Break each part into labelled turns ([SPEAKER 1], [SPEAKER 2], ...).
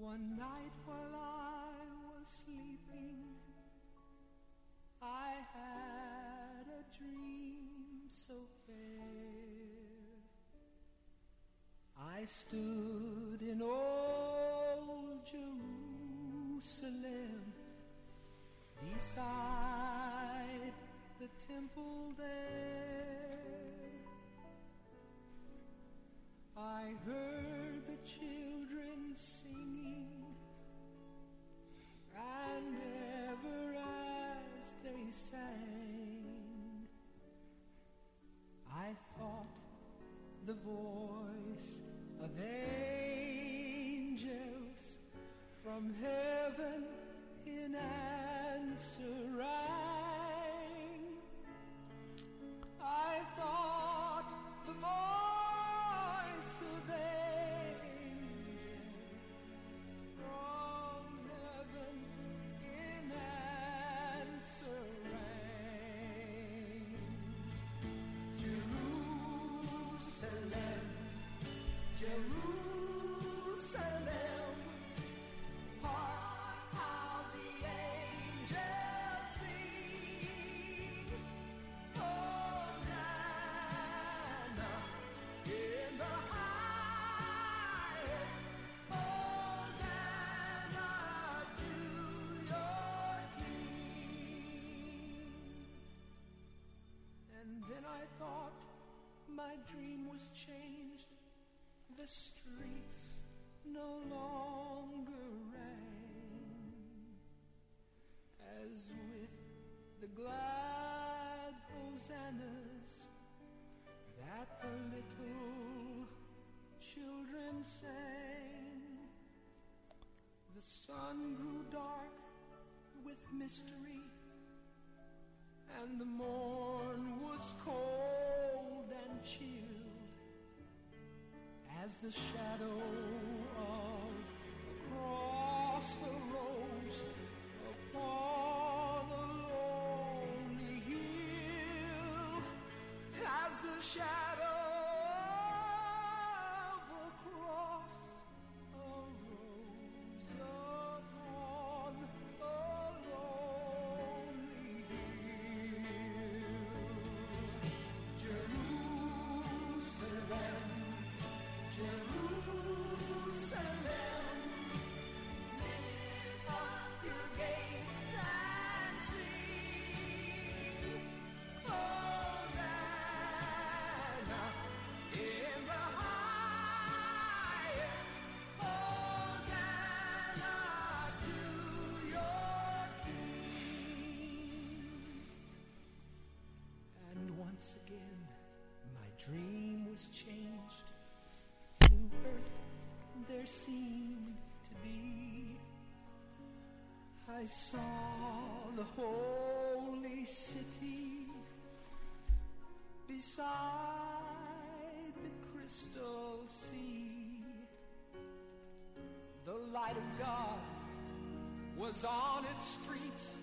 [SPEAKER 1] One night while I was sleeping, I had a dream so fair. I stood in old Jerusalem beside the temple there. I heard the children the voice of angels from heaven in answer rang. I thought the voice of dream the shadow of a cross arose upon a lonely hill, as the shadow saw the holy city beside the crystal sea. The light of God was on its streets,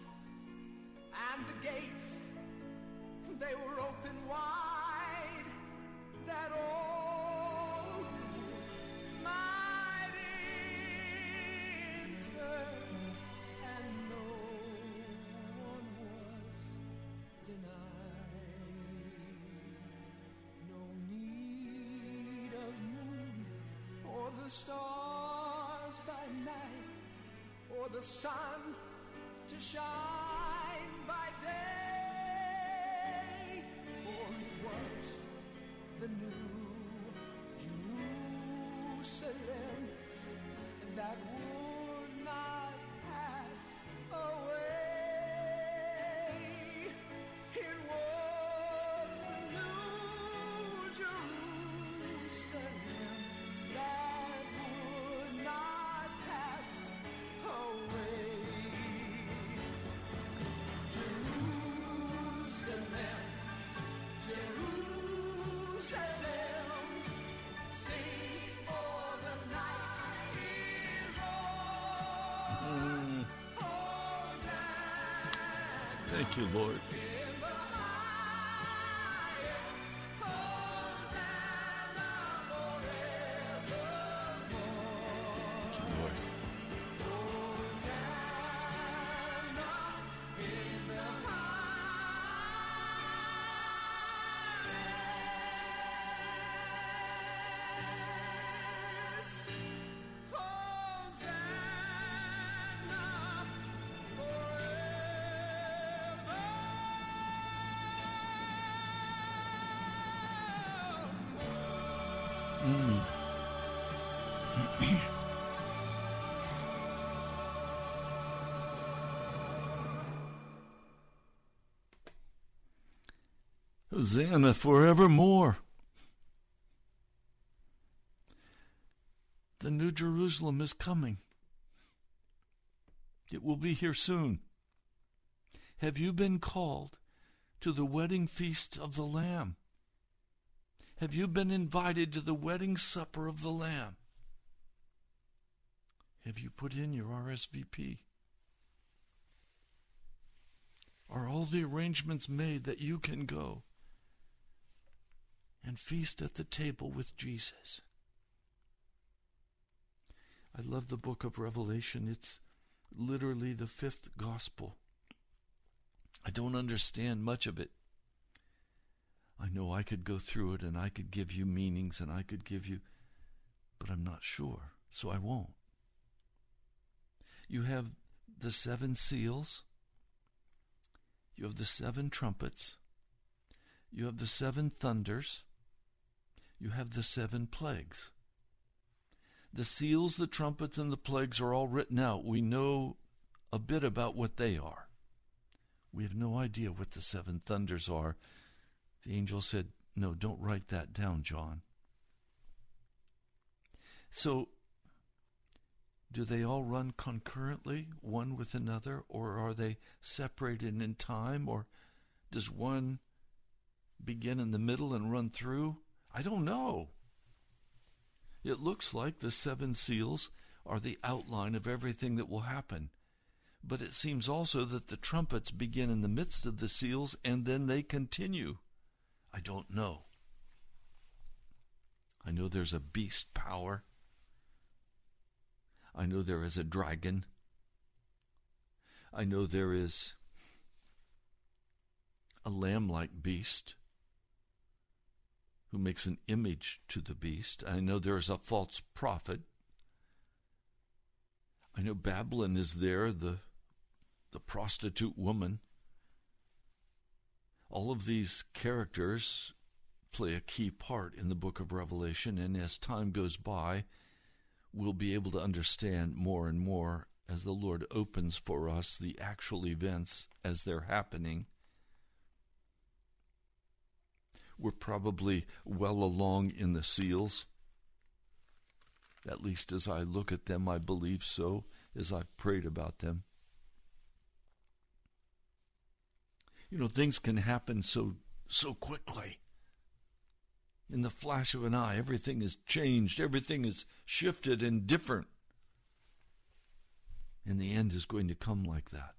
[SPEAKER 1] and the gates they were open wide stars by night, or the sun to shine
[SPEAKER 2] you, Lord.
[SPEAKER 1] Hosanna forevermore. The
[SPEAKER 2] New Jerusalem is coming. It will be here soon. Have you been called to the wedding feast of the Lamb? Have you been invited to the wedding supper of the Lamb? Have you put in your RSVP? Are all the arrangements made that you can go and feast at the table with Jesus? I love the book of Revelation. It's literally the fifth gospel. I don't understand much of it. I know I could go through it and I could give you meanings and I could give you, but I'm not sure, so I won't. You have the seven seals, you have the seven trumpets, you have the seven thunders, you have the seven plagues. The seals, the trumpets, and the plagues are all written out. We know a bit about what they are. We have no idea what the seven thunders are. The angel said, No, don't write that down, John. So, do they all run concurrently, one with another, or are they separated in time, or does one begin in the middle and run through? I don't know. It looks like the seven seals are the outline of everything that will happen. But it seems also that the trumpets begin in the midst of the seals and then they continue. I don't know. I know there's a beast power. I know there is a dragon. I know there is a lamb like beast who makes an image to the beast. I know there is a false prophet. I know Babylon is there, the, the prostitute woman. All of these characters play a key part in the book of Revelation, and as time goes by, we'll be able to understand more and more as the Lord opens for us the actual events as they're happening. We're probably well along in the seals. At least as I look at them, I believe so, as I've prayed about them. You know, things can happen so so quickly. In the flash of an eye, everything is changed, everything is shifted and different. And the end is going to come like that.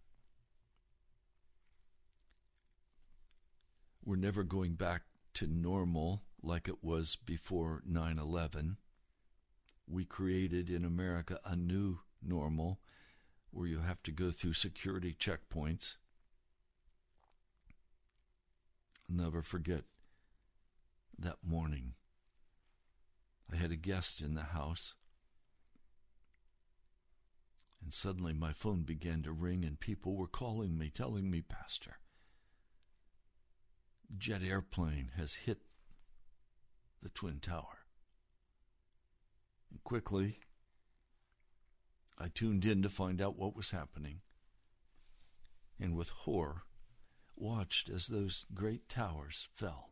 [SPEAKER 2] We're never going back to normal like it was before 9 11. We created in America a new normal where you have to go through security checkpoints. I'll never forget that morning. I had a guest in the house. And suddenly my phone began to ring, and people were calling me, telling me, Pastor, jet airplane has hit the Twin Tower. And quickly, I tuned in to find out what was happening, and with horror, watched as those great towers fell.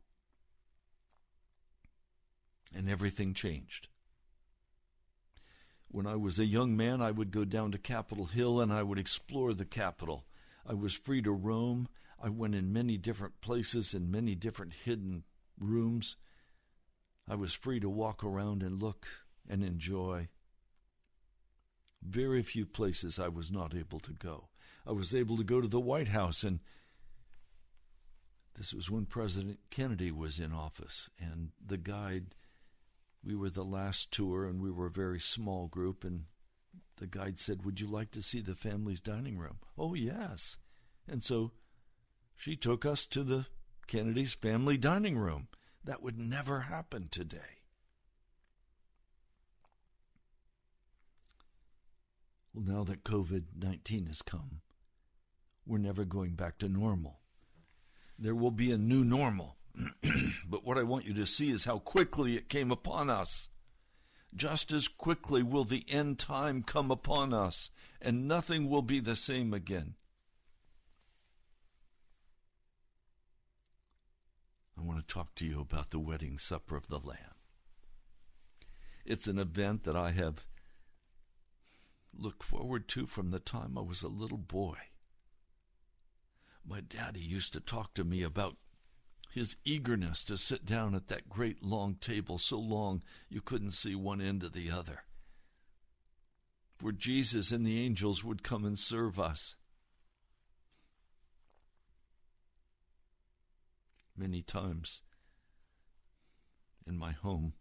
[SPEAKER 2] And everything changed. When I was a young man, I would go down to Capitol Hill and I would explore the Capitol. I was free to roam. I went in many different places in many different hidden rooms. I was free to walk around and look and enjoy. Very few places I was not able to go. I was able to go to the White House, and this was when President Kennedy was in office, and the guide we were the last tour and we were a very small group and the guide said would you like to see the family's dining room oh yes and so she took us to the kennedy's family dining room that would never happen today well now that covid-19 has come we're never going back to normal there will be a new normal but what I want you to see is how quickly it came upon us. Just as quickly will the end time come upon us, and nothing will be the same again. I want to talk to you about the wedding supper of the Lamb. It's an event that I have looked forward to from the time I was a little boy. My daddy used to talk to me about his eagerness to sit down at that great long table so long you couldn't see one end of the other. For Jesus and the angels would come and serve us. Many times in my home,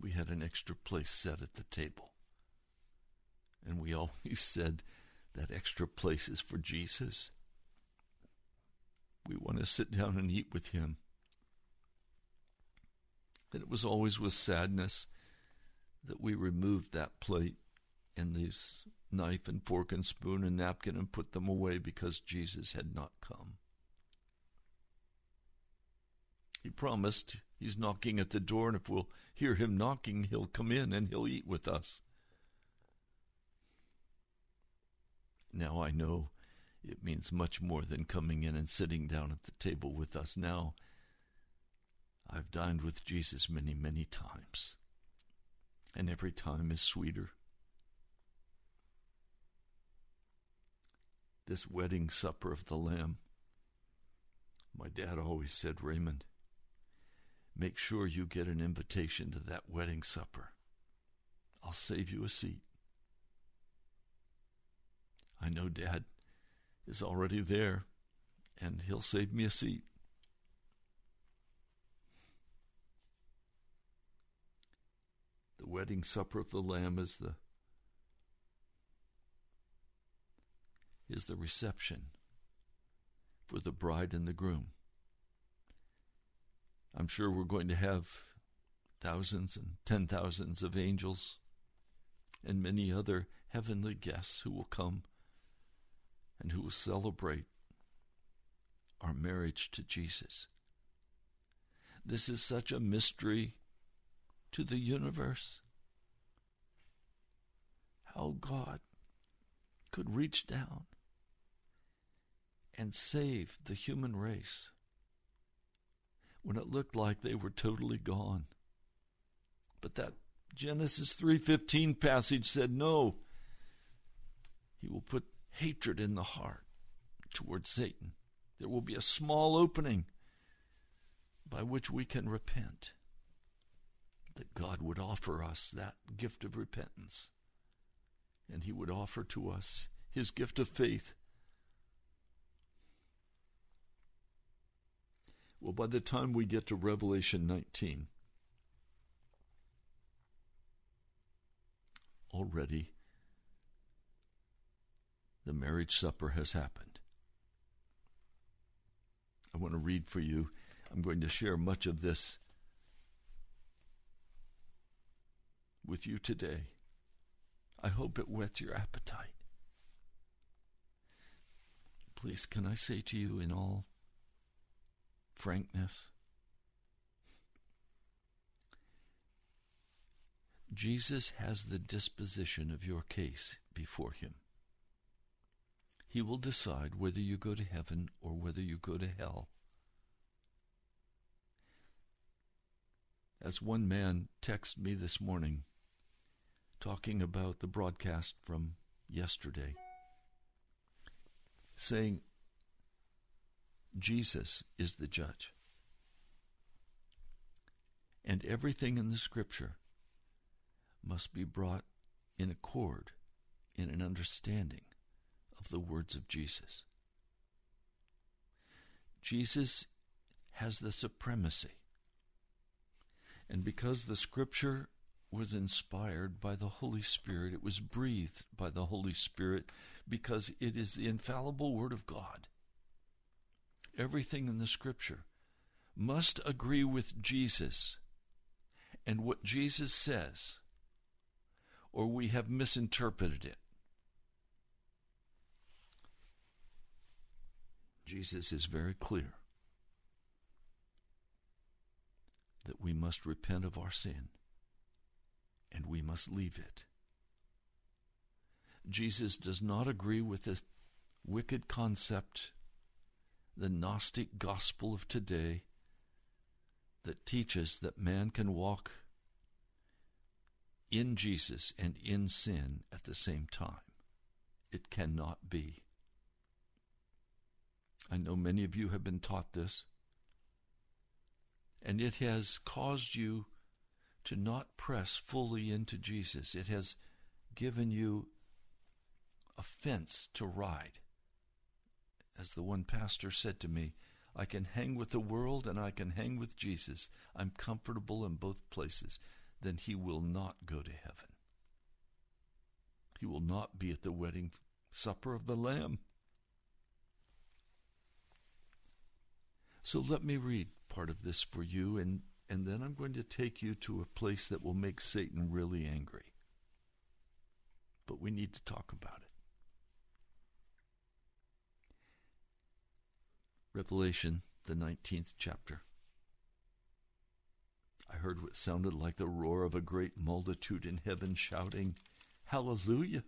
[SPEAKER 2] we had an extra place set at the table. And we always said that extra place is for Jesus. We want to sit down and eat with him. And it was always with sadness that we removed that plate and these knife and fork and spoon and napkin and put them away because Jesus had not come. He promised he's knocking at the door, and if we'll hear him knocking, he'll come in and he'll eat with us. Now I know it means much more than coming in and sitting down at the table with us now. I've dined with Jesus many, many times, and every time is sweeter. This wedding supper of the Lamb, my dad always said, Raymond, make sure you get an invitation to that wedding supper. I'll save you a seat. I know, Dad is already there, and he'll save me a seat. The wedding supper of the Lamb is the is the reception for the bride and the groom. I'm sure we're going to have thousands and ten thousands of angels and many other heavenly guests who will come and who will celebrate our marriage to Jesus. This is such a mystery to the universe. How God could reach down and save the human race when it looked like they were totally gone. But that Genesis 3:15 passage said no. He will put hatred in the heart towards Satan. There will be a small opening by which we can repent. That God would offer us that gift of repentance. And He would offer to us His gift of faith. Well, by the time we get to Revelation 19, already the marriage supper has happened. I want to read for you. I'm going to share much of this with you today. I hope it whets your appetite. Please, can I say to you in all frankness? Jesus has the disposition of your case before him. He will decide whether you go to heaven or whether you go to hell. As one man texted me this morning, talking about the broadcast from yesterday, saying, Jesus is the judge. And everything in the scripture must be brought in accord, in an understanding of the words of Jesus. Jesus has the supremacy. And because the scripture was inspired by the Holy Spirit, it was breathed by the Holy Spirit, because it is the infallible Word of God. Everything in the scripture must agree with Jesus and what Jesus says or we have misinterpreted it. Jesus is very clear that we must repent of our sin and we must leave it. Jesus does not agree with the wicked concept, the Gnostic gospel of today, that teaches that man can walk in Jesus and in sin at the same time. It cannot be. I know many of you have been taught this, and it has caused you to not press fully into Jesus. It has given you a fence to ride. As the one pastor said to me, I can hang with the world and I can hang with Jesus. I'm comfortable in both places then he will not go to heaven. He will not be at the wedding supper of the Lamb. So let me read part of this for you, and, and then I'm going to take you to a place that will make Satan really angry. But we need to talk about it. Revelation, the 19th chapter. I heard what sounded like the roar of a great multitude in heaven shouting, Hallelujah!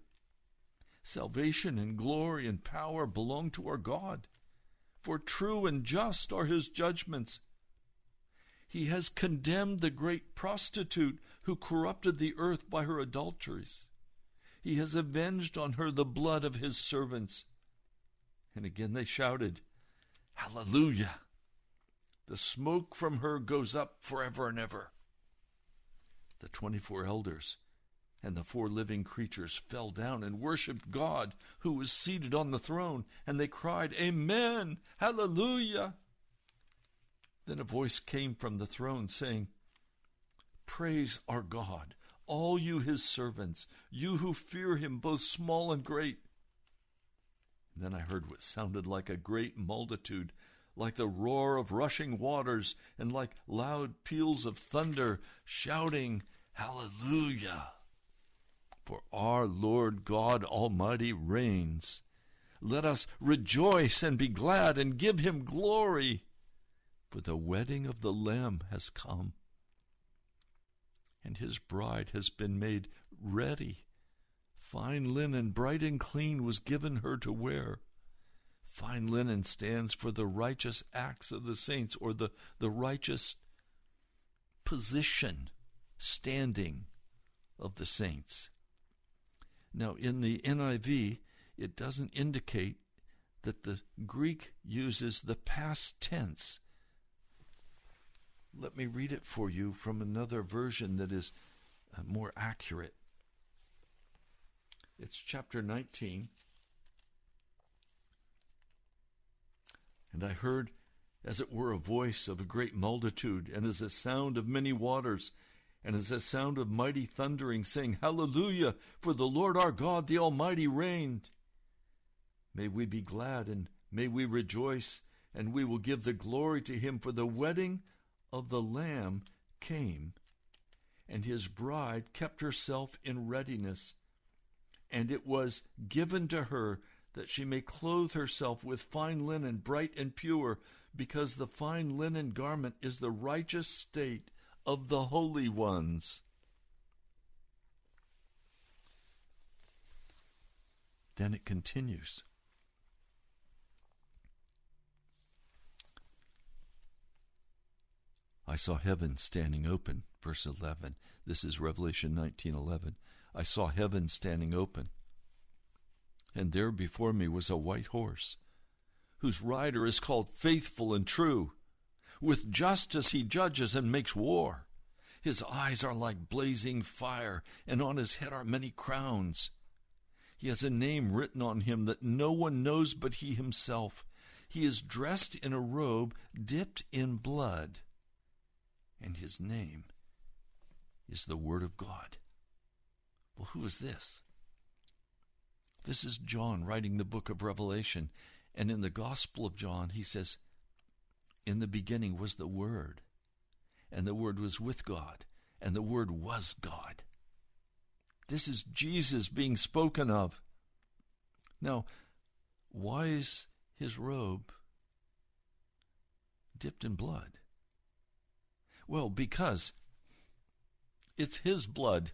[SPEAKER 2] Salvation and glory and power belong to our God, for true and just are his judgments. He has condemned the great prostitute who corrupted the earth by her adulteries. He has avenged on her the blood of his servants. And again they shouted, Hallelujah! The smoke from her goes up forever and ever. The twenty four elders and the four living creatures fell down and worshipped God who was seated on the throne, and they cried, Amen! Hallelujah! Then a voice came from the throne saying, Praise our God, all you his servants, you who fear him, both small and great. Then I heard what sounded like a great multitude like the roar of rushing waters and like loud peals of thunder, shouting, Hallelujah! For our Lord God Almighty reigns. Let us rejoice and be glad and give him glory, for the wedding of the Lamb has come, and his bride has been made ready. Fine linen, bright and clean, was given her to wear. Fine linen stands for the righteous acts of the saints or the, the righteous position, standing of the saints. Now, in the NIV, it doesn't indicate that the Greek uses the past tense. Let me read it for you from another version that is uh, more accurate. It's chapter 19 And I heard, as it were, a voice of a great multitude, and as a sound of many waters, and as a sound of mighty thundering, saying, Hallelujah! For the Lord our God, the Almighty, reigned. May we be glad, and may we rejoice, and we will give the glory to him, for the wedding of the Lamb came, and his bride kept herself in readiness. And it was given to her that she may clothe herself with fine linen, bright and pure, because the fine linen garment is the righteous state of the holy ones. Then it continues. I saw heaven standing open, verse 11. This is Revelation 19:11. I saw heaven standing open, and there before me was a white horse, whose rider is called Faithful and True. With justice he judges and makes war. His eyes are like blazing fire, and on his head are many crowns. He has a name written on him that no one knows but he himself. He is dressed in a robe dipped in blood and his name is the Word of God. Well, who is this? This is John writing the book of Revelation. And in the Gospel of John, he says, In the beginning was the Word, and the Word was with God, and the Word was God. This is Jesus being spoken of. Now, why is his robe dipped in blood? Well, because it's His blood.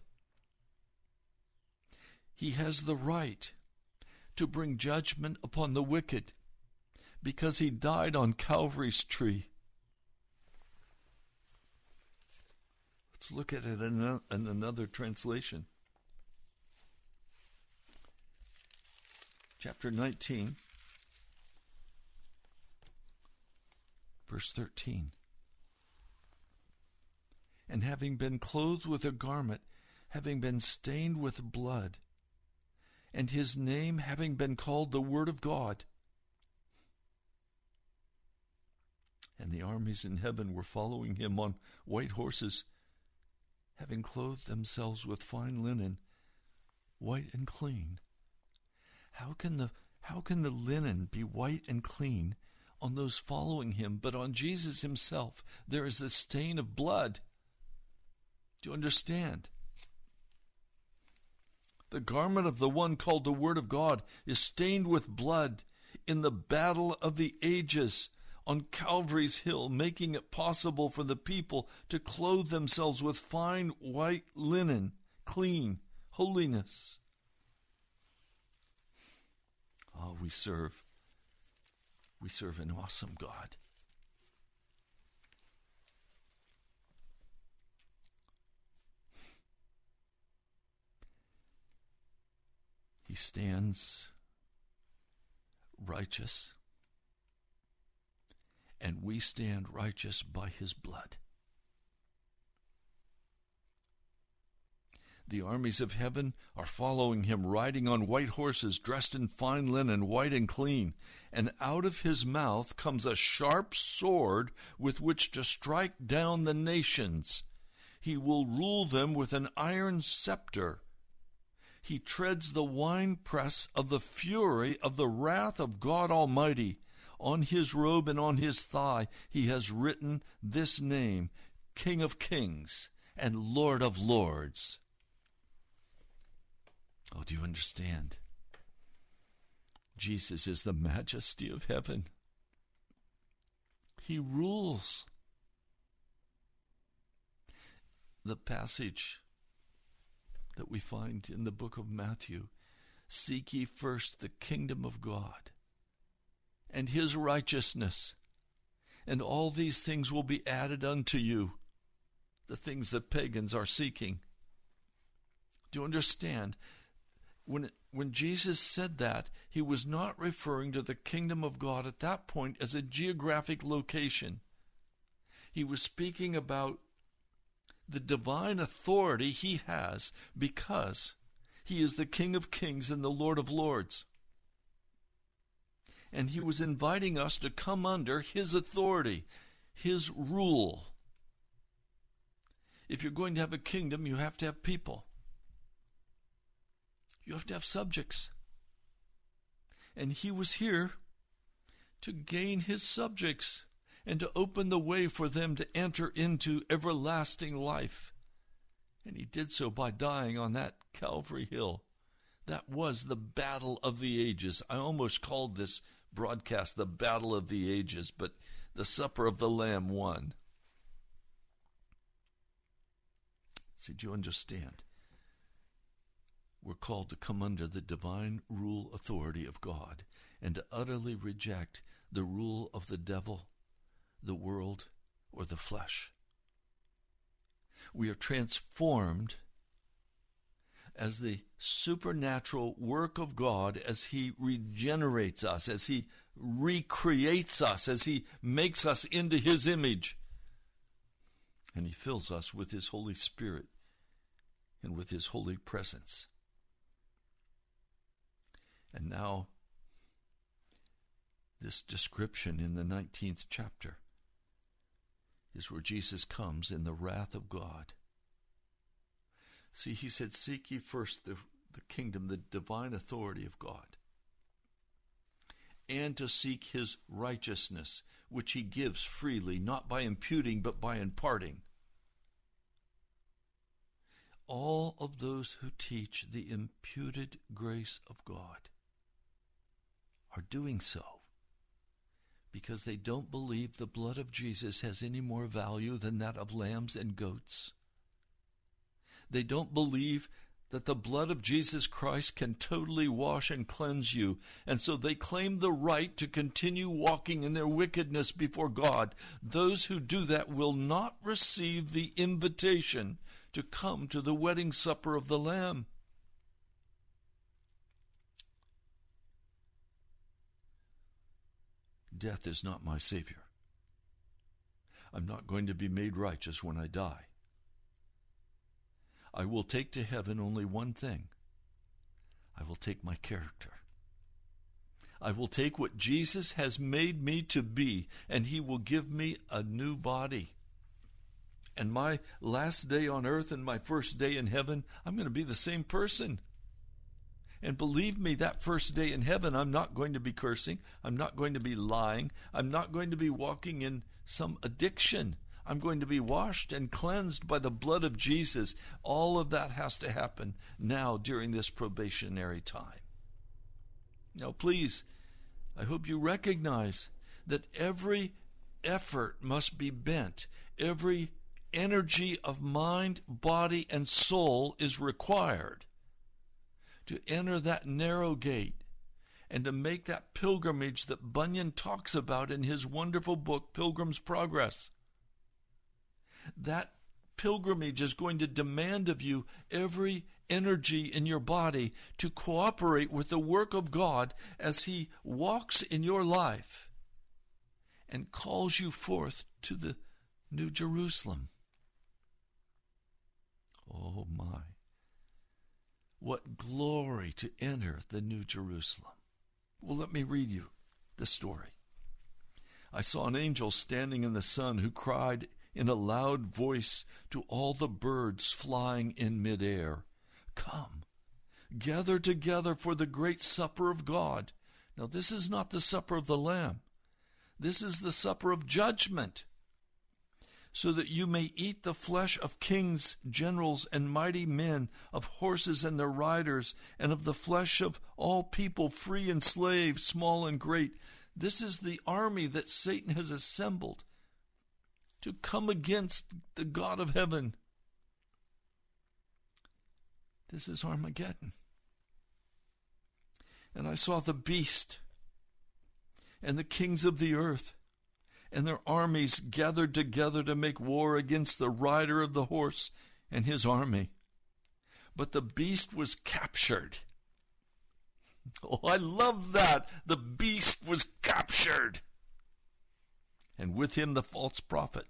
[SPEAKER 2] He has the right to bring judgment upon the wicked because He died on Calvary's tree. Let's look at it in another translation. Chapter 19, verse 13 and having been clothed with a garment, having been stained with blood, and his name having been called the Word of God. And the armies in heaven were following him on white horses, having clothed themselves with fine linen, white and clean. How can the how can the linen be white and clean on those following him, but on Jesus himself there is the stain of blood? Do you understand? The garment of the one called the Word of God is stained with blood in the battle of the ages on Calvary's hill, making it possible for the people to clothe themselves with fine white linen, clean, holiness. Oh, we serve. We serve an awesome God. Stands righteous, and we stand righteous by his blood. The armies of heaven are following him, riding on white horses, dressed in fine linen, white and clean. And out of his mouth comes a sharp sword with which to strike down the nations. He will rule them with an iron scepter he treads the winepress of the fury of the wrath of God Almighty. On his robe and on his thigh he has written this name King of Kings and Lord of Lords. Oh, do you understand? Jesus is the majesty of heaven. He rules. The passage that we find in the book of Matthew. Seek ye first the kingdom of God and his righteousness, and all these things will be added unto you, the things that pagans are seeking. Do you understand? When, when Jesus said that, he was not referring to the kingdom of God at that point as a geographic location. He was speaking about the divine authority he has because he is the King of Kings and the Lord of Lords. And he was inviting us to come under his authority, his rule. If you're going to have a kingdom, you have to have people. You have to have subjects. And he was here to gain his subjects and to open the way for them to enter into everlasting life. And he did so by dying on that Calvary hill, That was the battle of the ages. I almost called this broadcast the battle of the ages, but the supper of the Lamb won. See, do you understand? We're called to come under the divine rule authority of God and to utterly reject the rule of the devil, the world, or the flesh. We are transformed as the supernatural work of God as He regenerates us, as He recreates us, as He makes us into His image. And He fills us with His Holy Spirit and with His holy presence. And now, this description in the 19th chapter is where Jesus comes in the wrath of God. See, he said, Seek ye first the, the kingdom, the divine authority of God, and to seek his righteousness, which he gives freely, not by imputing, but by imparting. All of those who teach the imputed grace of God are doing so because they don't believe the blood of Jesus has any more value than that of lambs and goats. They don't believe that the blood of Jesus Christ can totally wash and cleanse you, and so they claim the right to continue walking in their wickedness before God. Those who do that will not receive the invitation to come to the wedding supper of the Lamb. Death is not my Savior. I'm not going to be made righteous when I die. I will take to heaven only one thing I will take my character. I will take what Jesus has made me to be, and He will give me a new body. And my last day on earth and my first day in heaven, I'm going to be the same person. And believe me, that first day in heaven, I'm not going to be cursing. I'm not going to be lying. I'm not going to be walking in some addiction. I'm going to be washed and cleansed by the blood of Jesus. All of that has to happen now during this probationary time. Now, please, I hope you recognize that every effort must be bent, every energy of mind, body, and soul is required to enter that narrow gate and to make that pilgrimage that Bunyan talks about in his wonderful book, Pilgrim's Progress. That pilgrimage is going to demand of you every energy in your body to cooperate with the work of God as He walks in your life and calls you forth to the New Jerusalem. Oh my. What glory to enter the New Jerusalem. Well, let me read you the story. I saw an angel standing in the sun who cried in a loud voice to all the birds flying in midair Come, gather together for the great supper of God. Now, this is not the supper of the Lamb, this is the supper of judgment so that you may eat the flesh of kings, generals, and mighty men, of horses and their riders, and of the flesh of all people, free and slave, small and great. This is the army that Satan has assembled to come against the God of heaven. This is Armageddon. And I saw the beast and the kings of the earth and their armies gathered together to make war against the rider of the horse and his army. But the beast was captured. Oh, I love that. The beast was captured. And with him the false prophet,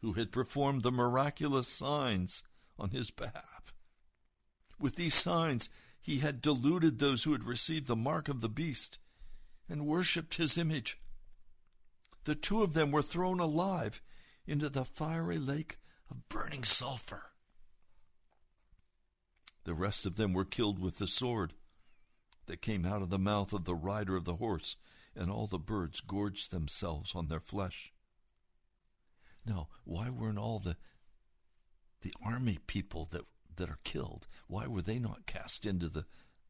[SPEAKER 2] who had performed the miraculous signs on his behalf. With these signs, he had deluded those who had received the mark of the beast and worshipped his image the two of them were thrown alive into the fiery lake of burning sulfur. The rest of them were killed with the sword that came out of the mouth of the rider of the horse, and all the birds gorged themselves on their flesh. Now, why weren't all the the army people that that are killed, why were they not cast into the,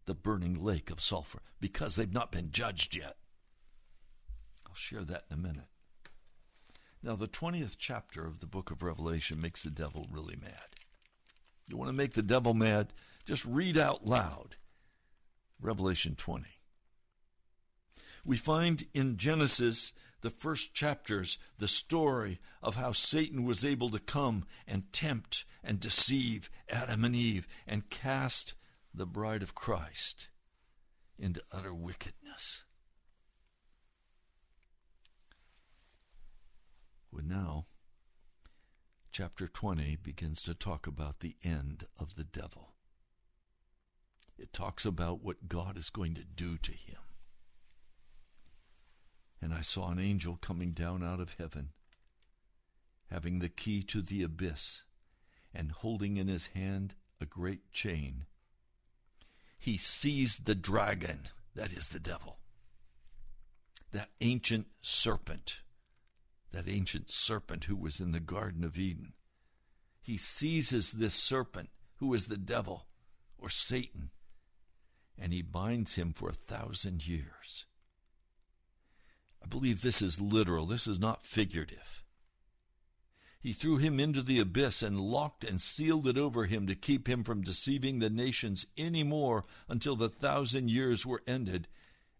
[SPEAKER 2] the burning lake of sulfur? Because they've not been judged yet. I'll share that in a minute. Now, the 20th chapter of the book of Revelation makes the devil really mad. You want to make the devil mad? Just read out loud Revelation 20. We find in Genesis, the first chapters, the story of how Satan was able to come and tempt and deceive Adam and Eve and cast the bride of Christ into utter wickedness. Well, now, chapter 20 begins to talk about the end of the devil. It talks about what God is going to do to him. And I saw an angel coming down out of heaven, having the key to the abyss, and holding in his hand a great chain. He seized the dragon, that is the devil, that ancient serpent, that ancient serpent who was in the Garden of Eden. He seizes this serpent, who is the devil or Satan, and he binds him for a thousand years. I believe this is literal, this is not figurative. He threw him into the abyss and locked and sealed it over him to keep him from deceiving the nations any more until the thousand years were ended.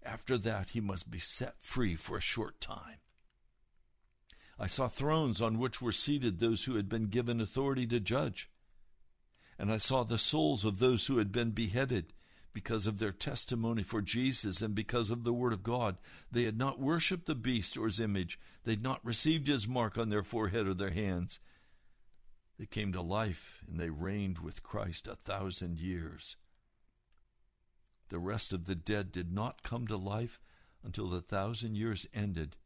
[SPEAKER 2] After that, he must be set free for a short time. I saw thrones on which were seated those who had been given authority to judge. And I saw the souls of those who had been beheaded because of their testimony for Jesus and because of the Word of God. They had not worshipped the beast or his image, they had not received his mark on their forehead or their hands. They came to life and they reigned with Christ a thousand years. The rest of the dead did not come to life until the thousand years ended.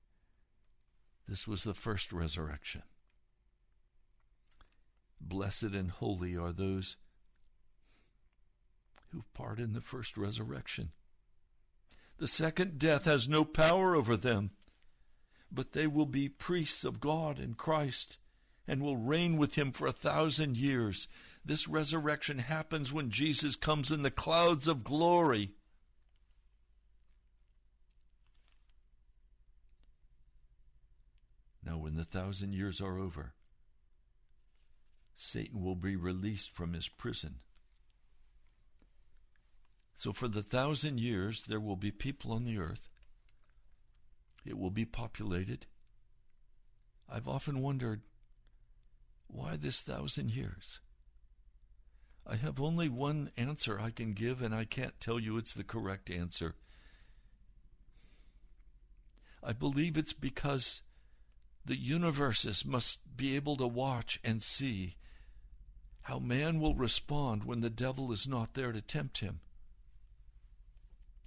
[SPEAKER 2] This was the first resurrection. Blessed and holy are those who've part in the first resurrection. The second death has no power over them, but they will be priests of God and Christ and will reign with him for a thousand years. This resurrection happens when Jesus comes in the clouds of glory. Now, when the thousand years are over, Satan will be released from his prison so, for the thousand years, there will be people on the earth. It will be populated. I've often wondered why this thousand years? I have only one answer I can give, and I can't tell you it's the correct answer. I believe it's because the universes must be able to watch and see how man will respond when the devil is not there to tempt him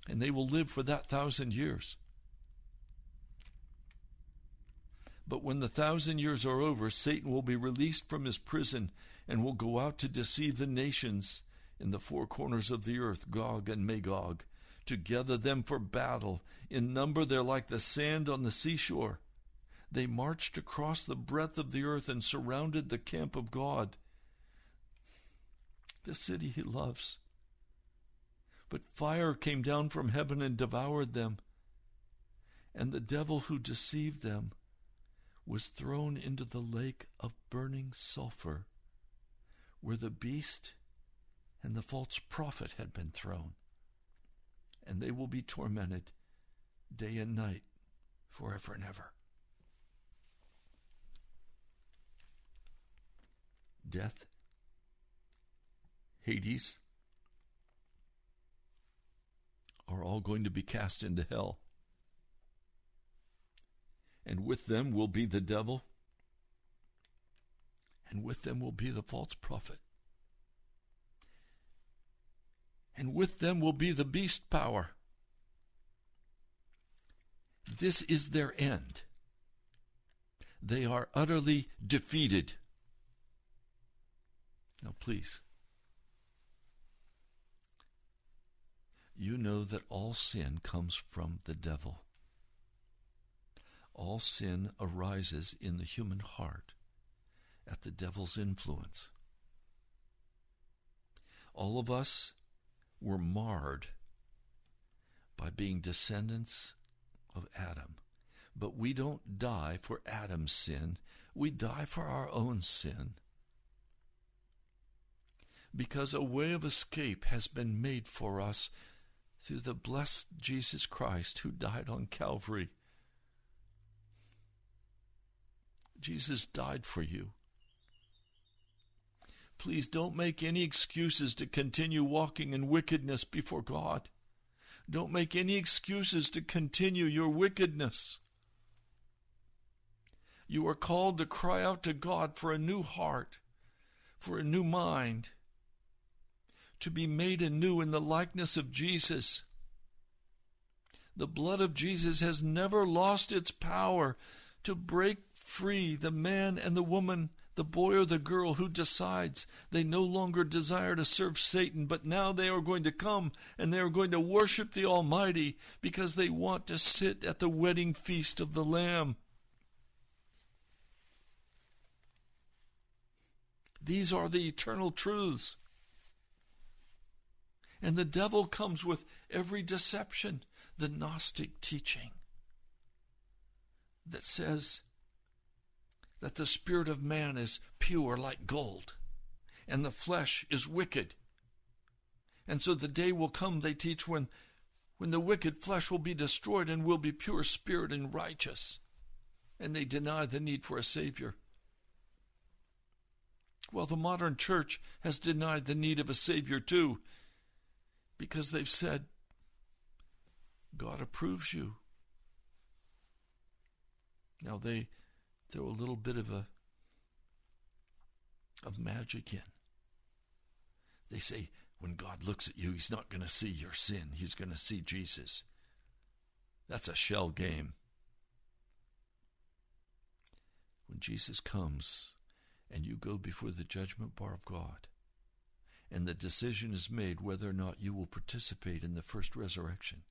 [SPEAKER 2] and they will live for that thousand years. But when the thousand years are over, Satan will be released from his prison and will go out to deceive the nations in the four corners of the earth, Gog and Magog, to gather them for battle. In number, they're like the sand on the seashore. They marched across the breadth of the earth and surrounded the camp of God, the city he loves. But fire came down from heaven and devoured them. And the devil who deceived them was thrown into the lake of burning sulfur, where the beast and the false prophet had been thrown. And they will be tormented day and night forever and ever. Death, Hades, are all going to be cast into hell. And with them will be the devil, and with them will be the false prophet. And with them will be the beast power. This is their end. They are utterly defeated. Now, please you know that all sin comes from the devil. All sin arises in the human heart at the devil's influence. All of us were marred by being descendants of Adam. But we don't die for Adam's sin, we die for our own sin. Because a way of escape has been made for us through the blessed Jesus Christ who died on Calvary. Jesus died for you. Please don't make any excuses to continue walking in wickedness before God. Don't make any excuses to continue your wickedness. You are called to cry out to God for a new heart, for a new mind, to be made anew in the likeness of Jesus. The blood of Jesus has never lost its power to break free the man and the woman the boy or the girl who decides they no longer desire to serve Satan, but now they are going to come and they are going to worship the Almighty because they want to sit at the wedding feast of the Lamb. These are the eternal truths. And the devil comes with every deception, the Gnostic teaching that says that the spirit of man is pure like gold, and the flesh is wicked. And so the day will come, they teach, when, when the wicked flesh will be destroyed and will be pure spirit and righteous. And they deny the need for a Savior. Well, the modern church has denied the need of a Savior too, because they've said, God approves you. Now they throw a little bit of a of magic in. They say when God looks at you, he's not going to see your sin. He's going to see Jesus. That's a shell game. When Jesus comes and you go before the judgment bar of God, and the decision is made whether or not you will participate in the first resurrection,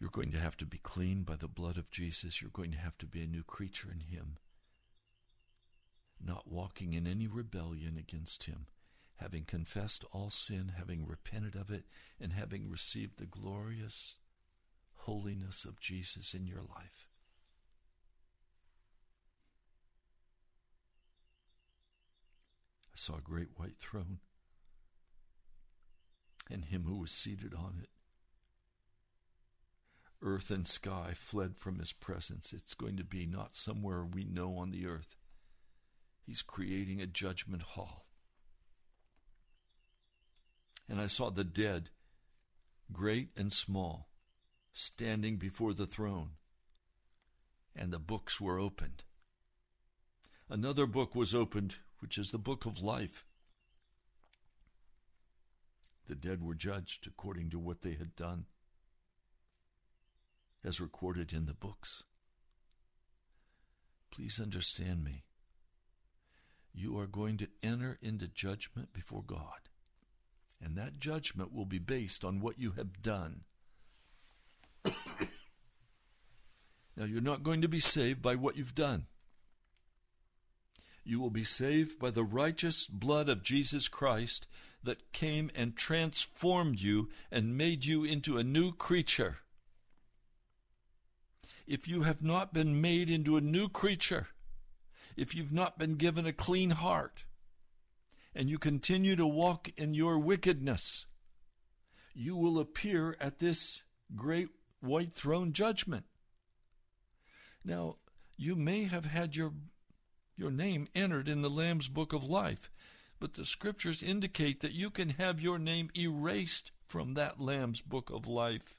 [SPEAKER 2] You're going to have to be cleaned by the blood of Jesus. You're going to have to be a new creature in Him. Not walking in any rebellion against Him, having confessed all sin, having repented of it, and having received the glorious holiness of Jesus in your life. Saw a great white throne and him who was seated on it earth and sky fled from his presence. It's going to be not somewhere we know on the earth. He's creating a judgment hall. And I saw the dead, great and small, standing before the throne, and the books were opened. Another book was opened, which is the book of life. The dead were judged according to what they had done as recorded in the books. Please understand me. You are going to enter into judgment before God, and that judgment will be based on what you have done. now, you're not going to be saved by what you've done. You will be saved by the righteous blood of Jesus Christ that came and transformed you and made you into a new creature if you have not been made into a new creature, if you've not been given a clean heart, and you continue to walk in your wickedness, you will appear at this great white throne judgment. Now, you may have had your your name entered in the Lamb's book of life, but the scriptures indicate that you can have your name erased from that Lamb's book of life.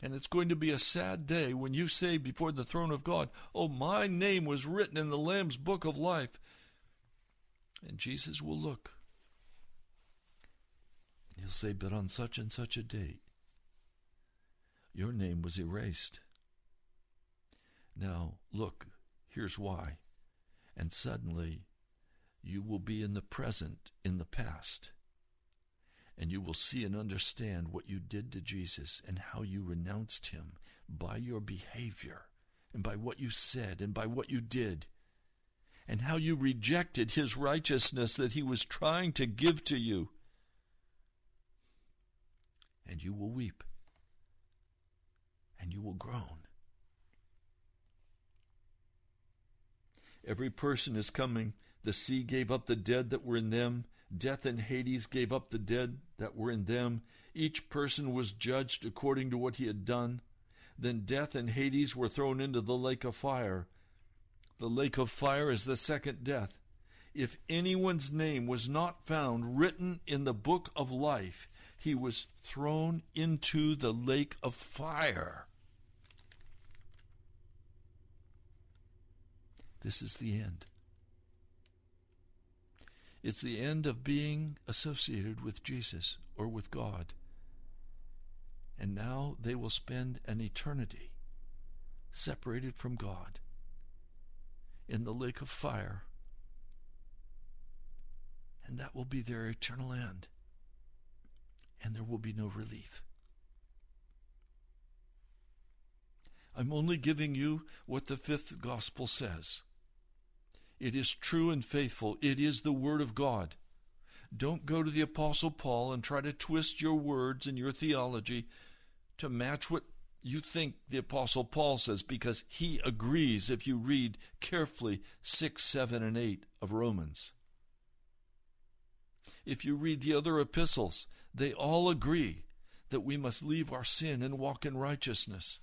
[SPEAKER 2] And it's going to be a sad day when you say before the throne of God, Oh, my name was written in the Lamb's book of life. And Jesus will look. And he'll say, But on such and such a date, your name was erased. Now, look, here's why. And suddenly, you will be in the present, in the past and you will see and understand what you did to Jesus and how you renounced him by your behavior and by what you said and by what you did. and how you rejected his righteousness that he was trying to give to you. And you will weep, and you will groan. Every person is coming. The sea gave up the dead that were in them. Death and Hades gave up the dead that were in them. Each person was judged according to what he had done. Then death and Hades were thrown into the lake of fire. The lake of fire is the second death. If anyone's name was not found written in the book of life, he was thrown into the lake of fire. This is the end. It's the end of being associated with Jesus or with God. And now they will spend an eternity separated from God in the lake of fire. And that will be their eternal end. And there will be no relief. I'm only giving you what the fifth gospel says. It is true and faithful. It is the Word of God. Don't go to the Apostle Paul and try to twist your words and your theology to match what you think the Apostle Paul says, because he agrees if you read carefully 6, 7, and 8 of Romans. If you read the other epistles, they all agree that we must leave our sin and walk in righteousness.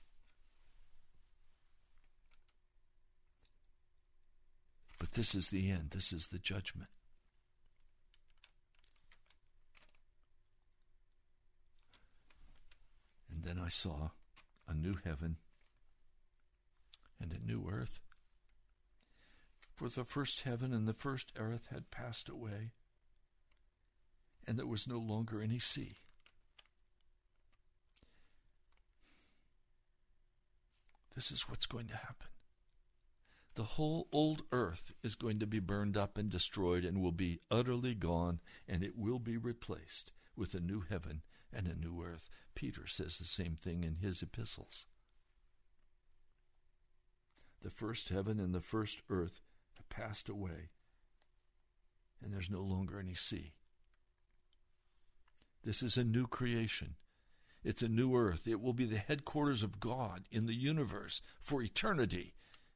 [SPEAKER 2] But this is the end, this is the judgment. And then I saw a new heaven and a new earth. For the first heaven and the first earth had passed away, and there was no longer any sea. This is what's going to happen the whole old earth is going to be burned up and destroyed and will be utterly gone, and it will be replaced with a new heaven and a new earth. Peter says the same thing in his epistles. The first heaven and the first earth have passed away, and there's no longer any sea. This is a new creation. It's a new earth. It will be the headquarters of God in the universe for eternity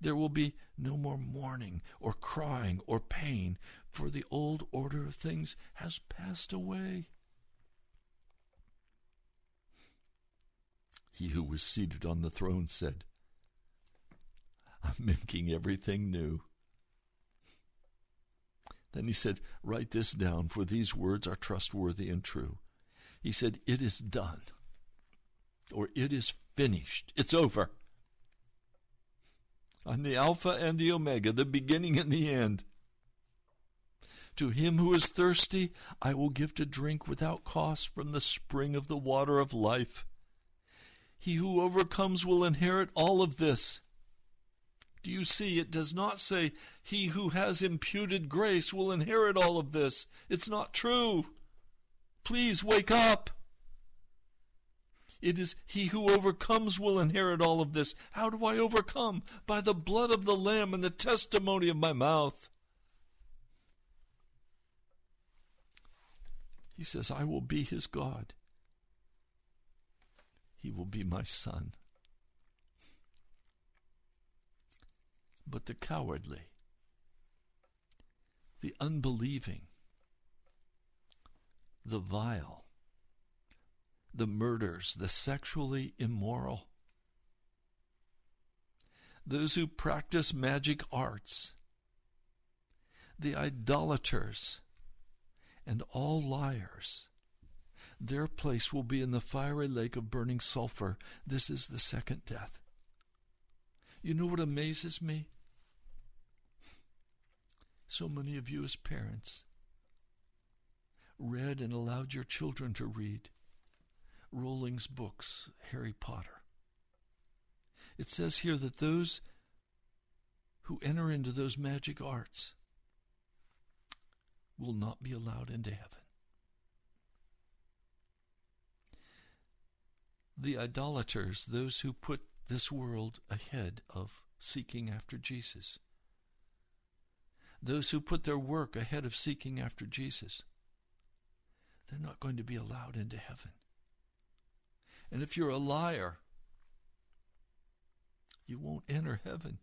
[SPEAKER 2] there will be no more mourning or crying or pain, for the old order of things has passed away. He who was seated on the throne said, I'm making everything new. Then he said, Write this down, for these words are trustworthy and true. He said, It is done, or it is finished. It's over. I'm the Alpha and the Omega, the beginning and the end. To him who is thirsty, I will give to drink without cost from the spring of the water of life. He who overcomes will inherit all of this. Do you see? It does not say, He who has imputed grace will inherit all of this. It's not true. Please wake up. It is he who overcomes will inherit all of this. How do I overcome? By the blood of the Lamb and the testimony of my mouth. He says, I will be his God. He will be my son. But the cowardly, the unbelieving, the vile, the murders, the sexually immoral, those who practice magic arts, the idolaters, and all liars. Their place will be in the fiery lake of burning sulfur. This is the second death. You know what amazes me? So many of you, as parents, read and allowed your children to read Rowling's books, Harry Potter. It says here that those who enter into those magic arts will not be allowed into heaven. The idolaters, those who put this world ahead of seeking after Jesus, those who put their work ahead of seeking after Jesus, they're not going to be allowed into heaven. And if you're a liar, you won't enter heaven.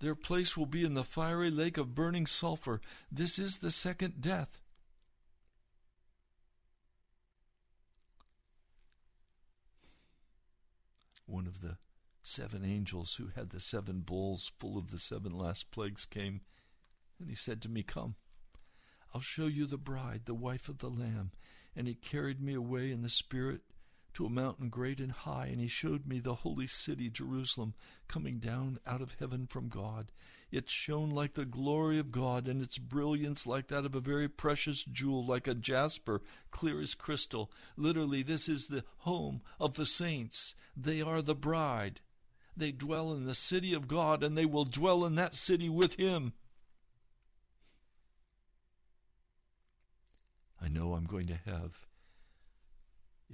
[SPEAKER 2] Their place will be in the fiery lake of burning sulfur. This is the second death. One of the seven angels who had the seven bowls full of the seven last plagues came, and he said to me, Come, I'll show you the bride, the wife of the Lamb. And he carried me away in the Spirit to a mountain great and high, and he showed me the holy city, Jerusalem, coming down out of heaven from God. It shone like the glory of God, and its brilliance like that of a very precious jewel, like a jasper, clear as crystal. Literally, this is the home of the saints. They are the bride. They dwell in the city of God, and they will dwell in that city with him. I know I'm going to have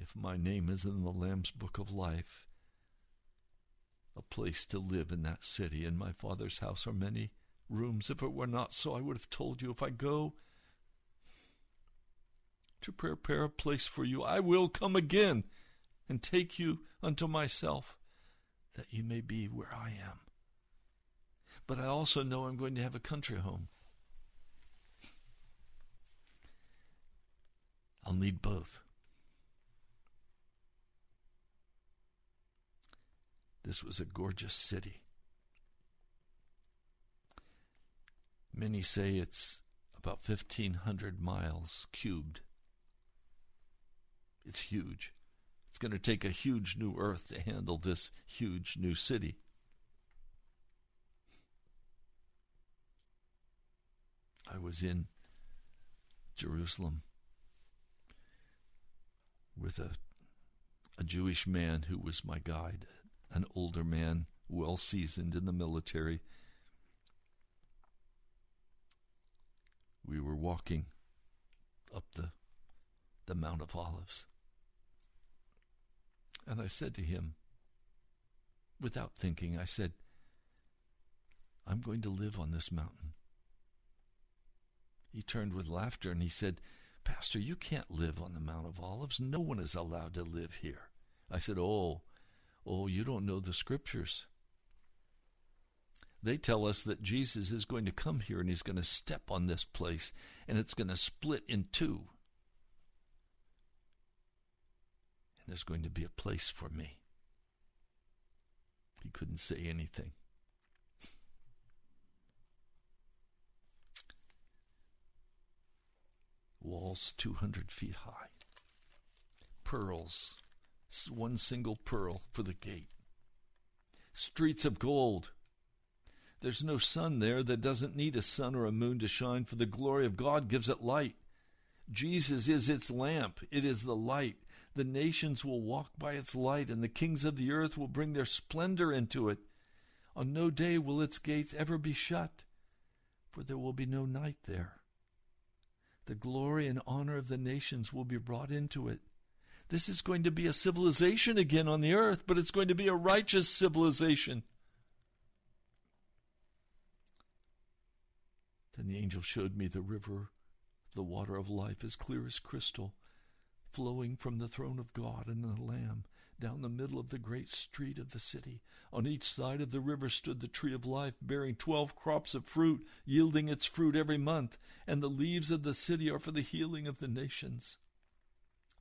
[SPEAKER 2] if my name is in the Lamb's book of life, a place to live in that city. In my Father's house are many rooms. If it were not so, I would have told you. If I go to prepare a place for you, I will come again and take you unto myself, that you may be where I am. But I also know I'm going to have a country home. I'll need both. This was a gorgeous city. Many say it's about 1,500 miles cubed. It's huge. It's going to take a huge new earth to handle this huge new city. I was in Jerusalem with a, a Jewish man who was my guide, an older man, well seasoned in the military. We were walking up the, the Mount of Olives. And I said to him, without thinking, I said, I'm going to live on this mountain. He turned with laughter and he said, Pastor, you can't live on the Mount of Olives. No one is allowed to live here. I said, Oh, Oh, you don't know the scriptures. They tell us that Jesus is going to come here and he's going to step on this place and it's going to split in two. And there's going to be a place for me. He couldn't say anything. Walls 200 feet high. Pearls one single pearl for the gate. Streets of gold. There's no sun there that doesn't need a sun or a moon to shine, for the glory of God gives it light. Jesus is its lamp, it is the light. The nations will walk by its light, and the kings of the earth will bring their splendor into it. On no day will its gates ever be shut, for there will be no night there. The glory and honor of the nations will be brought into it. This is going to be a civilization again on the earth, but it's going to be a righteous civilization. Then the angel showed me the river, the water of life, as clear as crystal, flowing from the throne of God and the Lamb down the middle of the great street of the city. On each side of the river stood the tree of life, bearing twelve crops of fruit, yielding its fruit every month, and the leaves of the city are for the healing of the nations.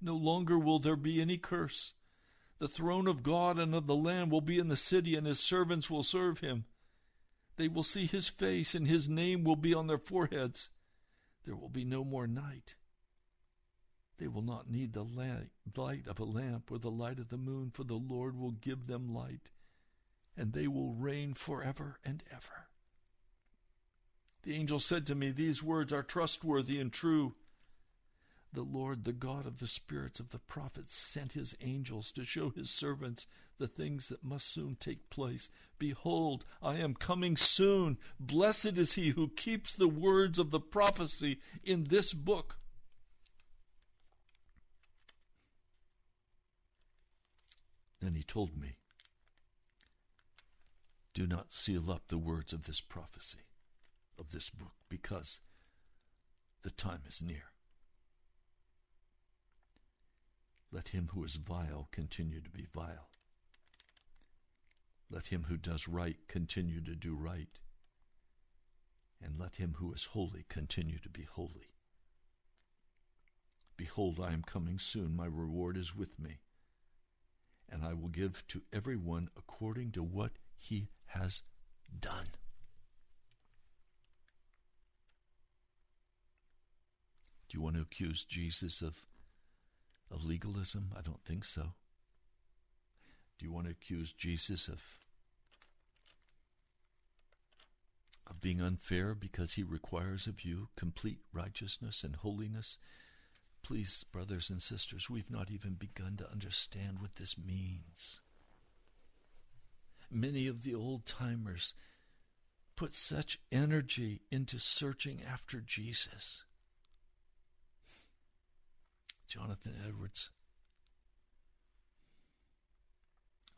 [SPEAKER 2] No longer will there be any curse. The throne of God and of the Lamb will be in the city, and his servants will serve him. They will see his face, and his name will be on their foreheads. There will be no more night. They will not need the light of a lamp or the light of the moon, for the Lord will give them light, and they will reign forever and ever. The angel said to me, These words are trustworthy and true. The Lord, the God of the spirits of the prophets, sent his angels to show his servants the things that must soon take place. Behold, I am coming soon. Blessed is he who keeps the words of the prophecy in this book. Then he told me, Do not seal up the words of this prophecy of this book because the time is near. Let him who is vile continue to be vile. Let him who does right continue to do right. And let him who is holy continue to be holy. Behold, I am coming soon. My reward is with me. And I will give to everyone according to what he has done. Do you want to accuse Jesus of, of legalism? I don't think so. Do you want to accuse Jesus of, of being unfair because he requires of you complete righteousness and holiness? Please, brothers and sisters, we've not even begun to understand what this means. Many of the old timers put such energy into searching after Jesus. Jonathan Edwards,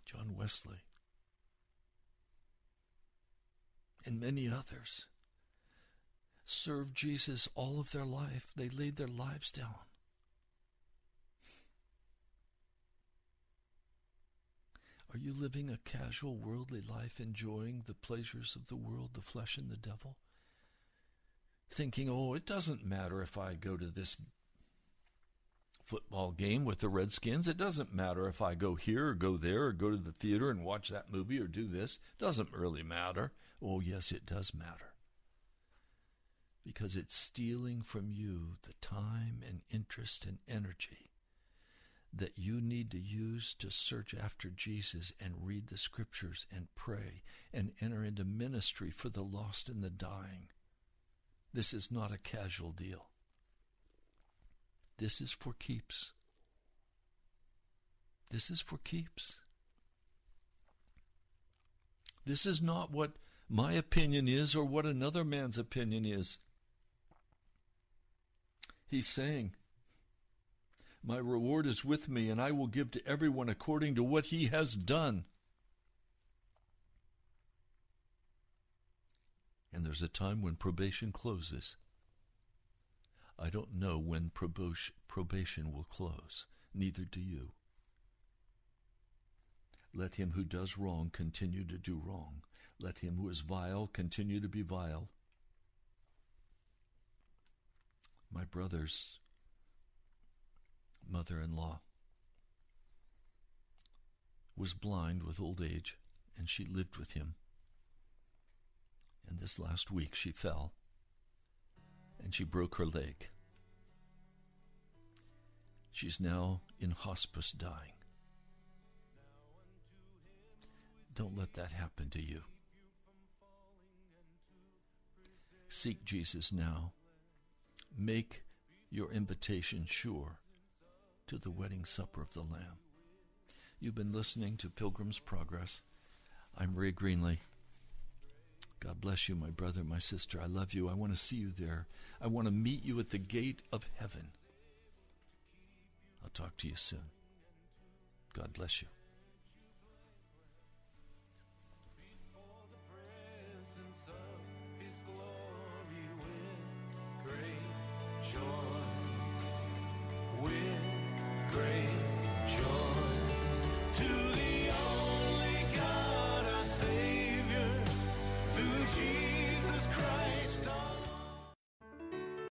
[SPEAKER 2] John Wesley, and many others served Jesus all of their life. They laid their lives down. Are you living a casual worldly life, enjoying the pleasures of the world, the flesh, and the devil? Thinking, oh, it doesn't matter if I go to this football game with the Redskins. It doesn't matter if I go here or go there or go to the theater and watch that movie or do this. It doesn't really matter. Oh, yes, it does matter. Because it's stealing from you the time and interest and energy that you need to use to search after Jesus and read the scriptures and pray and enter into ministry for the lost and the dying. This is not a casual deal. This is for keeps. This is for keeps. This is not what my opinion is or what another man's opinion is. He's saying, My reward is with me, and I will give to everyone according to what he has done. And there's a time when probation closes. I don't know when probation will close, neither do you. Let him who does wrong continue to do wrong. Let him who is vile continue to be vile. My brother's mother in law was blind with old age, and she lived with him. And this last week she fell and she broke her leg. She's now in hospice dying. Don't let that happen to you. Seek Jesus now. Make your invitation sure to the wedding supper of the Lamb. You've been listening to Pilgrim's Progress. I'm Ray Greenley. God bless you, my brother, my sister. I love you. I want to see you there. I want to meet you at the gate of heaven. I'll talk to you soon. God bless you.